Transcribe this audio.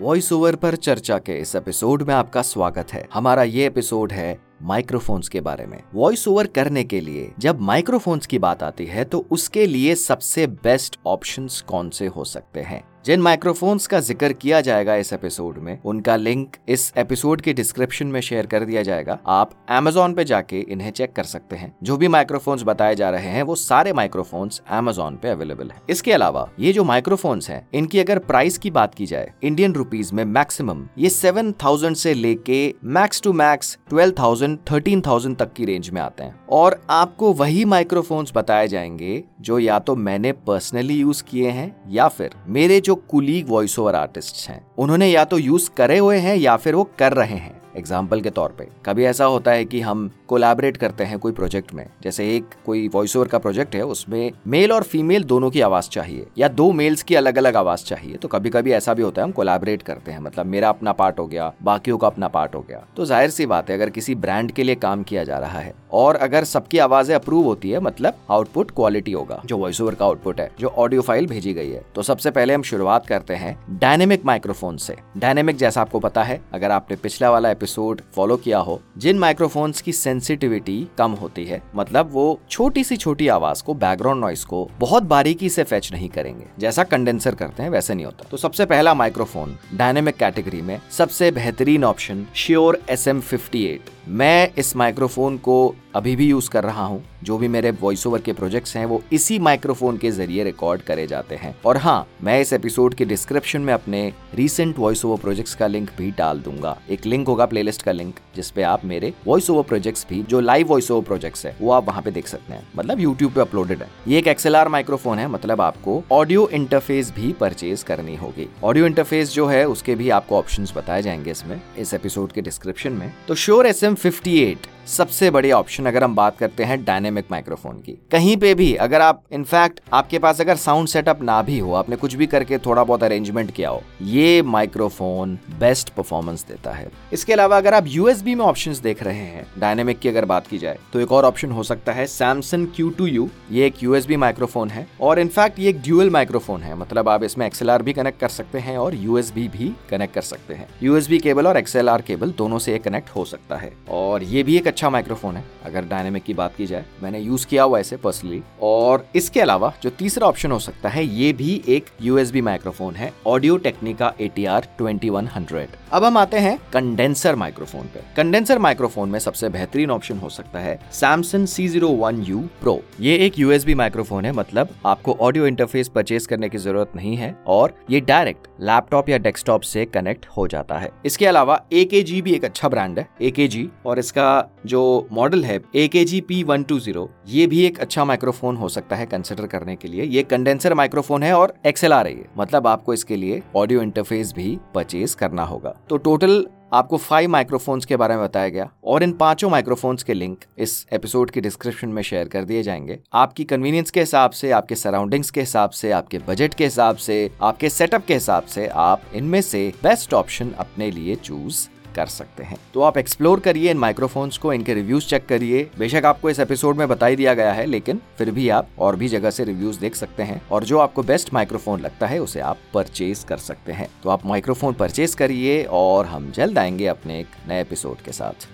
Voice over पर चर्चा के इस एपिसोड में आपका स्वागत है। हमारा ये एपिसोड है माइक्रोफोन्स के बारे में। वॉइस ओवर करने के लिए जब माइक्रोफोन्स की बात आती है तो उसके लिए सबसे बेस्ट ऑप्शंस कौन से हो सकते हैं? जिन माइक्रोफोन्स का ज़िक्र किया जाएगा इस एपिसोड में, उनका लिंक इस एपिसोड के डिस्क्रिप्शन में शेयर कर दिया जाएगा। आप एमेजोन पे जाके इन्हें चेक कर सकते हैं। जो भी माइक्रोफोन्स बताए जा रहे हैं, वो सारे माइक्रोफोन्स एमेजोन पे अवेलेबल है। इसके अलावा, ये जो माइक्रोफोन्स हैं, इनकी अगर प्राइस की बात की जाए इंडियन रुपीज़ में मैक्सिमम ये सेवन थाउज़ेंड से लेके max to max twelve thousand thirteen thousand तक की रेंज में आते हैं। और आपको वही माइक्रोफोन्स बताए जाएँगे, जो या तो मैंने पर्सनली यूज़ किए हैं, या फिर मेरे जो कुलीग वॉइस ओवर आर्टिस्ट हैं। उन्होंने या तो यूज़ करे हुए हैं या फिर वो कर रहे हैं। एग्ज़ाम्पल के तौर पे, कभी ऐसा होता है कि हम कोलैबोरेट करते हैं कोई प्रोजेक्ट में, जैसे एक कोई वॉइस ओवर का प्रोजेक्ट है, उसमें मेल और फीमेल दोनों की आवाज़ चाहिए, या दो मेल्स की अलग अलग आवाज़ चाहिए तो कभी कभी ऐसा भी होता है, हम कोलैबोरेट करते हैं मतलब मेरा अपना पार्ट हो गया, बाकियों का अपना पार्ट हो गया। तो ज़ाहिर सी बात है, अगर किसी ब्रांड के लिए काम किया जा रहा है, और अगर सबकी आवाज़ें अप्रूव होती है मतलब आउटपुट क्वालिटी होगा, जो वॉइस ओवर का आउटपुट है, जो ऑडियो फ़ाइल भेजी गई है तो सबसे पहले हम शुरुआत करते हैं डायनेमिक माइक्रोफोन से। डायनेमिक जैसा आपको पता है, अगर आपने पिछला वाला एपिसोड फॉलो किया हो, जिन माइक्रोफोन्स की सेंसिटिविटी कम होती है मतलब वो छोटी सी छोटी आवाज़ को बैकग्राउंड नॉइस को बहुत बारीकी से फेच नहीं करेंगे। जैसा कंडेंसर करते हैं, वैसे नहीं होता। तो सबसे पहला माइक्रोफोन डायनेमिक कैटेगरी में सबसे बेहतरीन option Shure S M fifty eight मैं इस माइक्रोफोन को अभी भी यूज़ कर रहा हूँ। जो भी मेरे वॉइस ओवर के प्रोजेक्ट्स हैं, वो इसी माइक्रोफोन के ज़रिए रिकॉर्ड करे जाते हैं। और हाँ मैं इस एपिसोड के डिस्क्रिप्शन में अपने रीसेंट वॉइस ओवर प्रोजेक्ट्स का लिंक भी डाल दूँगा। एक लिंक होगा प्लेलिस्ट का लिंक जिसपे आप मेरे वॉइस ओवर प्रोजेक्ट्स भी, जो लाइव वॉइस ओवर प्रोजेक्ट्स है, वो आप वहाँ पे देख सकते हैं। मतलब यूट्यूब पे अपलोडेड है। ये एक एक्सएलआर माइक्रोफोन है मतलब आपको ऑडियो इंटरफेस भी परचेज करनी होगी। ऑडियो इंटरफेस जो है, उसके भी आपको ऑप्शन बताए जाएँगे इसमें, इस एपिसोड के डिस्क्रिप्शन में। तो Shure S M fifty eight सबसे बड़ी ऑप्शन अगर हम बात करते हैं डायनेमिक माइक्रोफोन की। कहीं पे भी अगर आप इनफैक्ट आपके पास अगर साउंड सेटअप ना भी हो, आपने कुछ भी करके थोड़ा बहुत अरेंजमेंट किया हो, ये माइक्रोफोन बेस्ट परफॉर्मेंस देता है। इसके अलावा अगर आप यूएसबी में ऑप्शन देख रहे हैं डायनेमिक की अगर बात की जाए तो एक और ऑप्शन हो सकता है सैमसंग क्यू टू यू ये एक यूएसबी माइक्रोफोन है और इनफैक्ट ये एक ड्यूअल माइक्रोफोन है मतलब आप इसमें एक्सएलआर भी कनेक्ट कर सकते हैं और यूएसबी भी कनेक्ट कर सकते हैं। यूएसबी केबल और एक्सएलआर केबल दोनों से कनेक्ट हो सकता है। और ये भी एक अच्छा माइक्रोफोन है, अगर डायनेमिक की बात की जाए। मैंने यूज़ किया हुआ ऐसे पर्सनली और इसके अलावा जो तीसरा ऑप्शन हो सकता है, ये भी एक यूएसबी माइक्रोफोन है Audio Technica A T R twenty one hundred अब हम आते हैं कंडेंसर माइक्रोफोन पे। कंडेंसर माइक्रोफोन में सबसे बेहतरीन ऑप्शन हो सकता है Samsung C zero one U pro ये एक यूएसबी माइक्रोफोन है मतलब आपको ऑडियो इंटरफेस परचेज करने की ज़रूरत नहीं है और ये डायरेक्ट लैपटॉप या डेस्कटॉप से कनेक्ट हो जाता है। इसके अलावा ए भी एक अच्छा ब्रांड है ए और इसका जो मॉडल है A K G P one two zero ये भी एक अच्छा माइक्रोफोन हो सकता है कंसिडर करने के लिए। ये कंडेंसर माइक्रोफोन है और एक्सेल आ रही है मतलब आपको इसके लिए ऑडियो इंटरफेस भी परचेज करना होगा। तो टोटल आपको फाइव माइक्रोफोन्स के बारे में बताया गया और इन पाँचों माइक्रोफोन्स के लिंक इस एपिसोड के डिस्क्रिप्शन में शेयर कर दिए जाएँगे। आपकी कन्वीनियंस के हिसाब से, आपके सराउंडिंग्स के हिसाब से, आपके बजट के हिसाब से, आपके सेटअप के हिसाब से आप इनमें से बेस्ट ऑप्शन अपने लिए चूज़ कर सकते हैं। तो आप एक्सप्लोर करिए इन माइक्रोफोन्स को, इनके रिव्यूज़ चेक करिए। बेशक आपको इस एपिसोड में बताई दिया गया है, लेकिन फिर भी आप और भी जगह से रिव्यूज़ देख सकते हैं और जो आपको बेस्ट माइक्रोफोन लगता है, उसे आप परचेज कर सकते हैं। तो आप माइक्रोफोन परचेज करिए और हम जल्द आएँगे अपने एक नए एपिसोड के साथ।